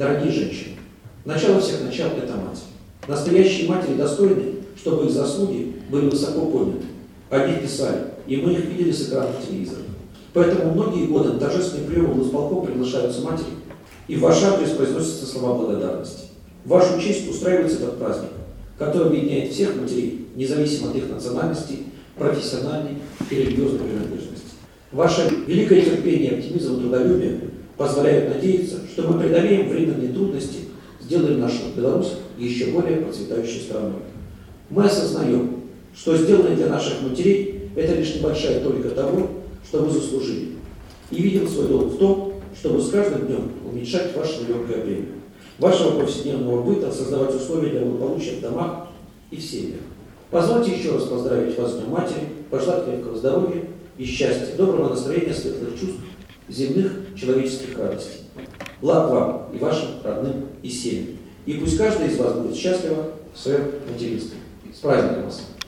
Дорогие женщины, начало всех начал – это мать. Настоящие матери достойны, чтобы их заслуги были высоко подняты. О них писали, и мы их видели с экранов телевизора. Поэтому многие годы на торжественный прием в исполком приглашаются матери, и в ваш адрес произносятся слова благодарности. В вашу честь устраивается этот праздник, который объединяет всех матерей, независимо от их национальности, профессиональной и религиозной принадлежности. Ваше великое терпение, оптимизм и трудолюбие позволяют надеяться, что мы преодолеем временные трудности, сделаем нашу Беларусь еще более процветающей страной. Мы осознаем, что сделанное для наших матерей – это лишь небольшая толика того, что мы заслужили. И видим свой долг в том, чтобы с каждым днем уменьшать ваше нелегкое время, вашего повседневного быта, создавать условия для благополучия в домах и в семьях. Позвольте еще раз поздравить вас с Днем Матери, пожелать крепкого здоровья и счастья, доброго настроения, светлых чувств, земных человеческих радостей. Благ вам и вашим родным и семьям. И пусть каждый из вас будет счастлива в своем материнстве. С праздником вас!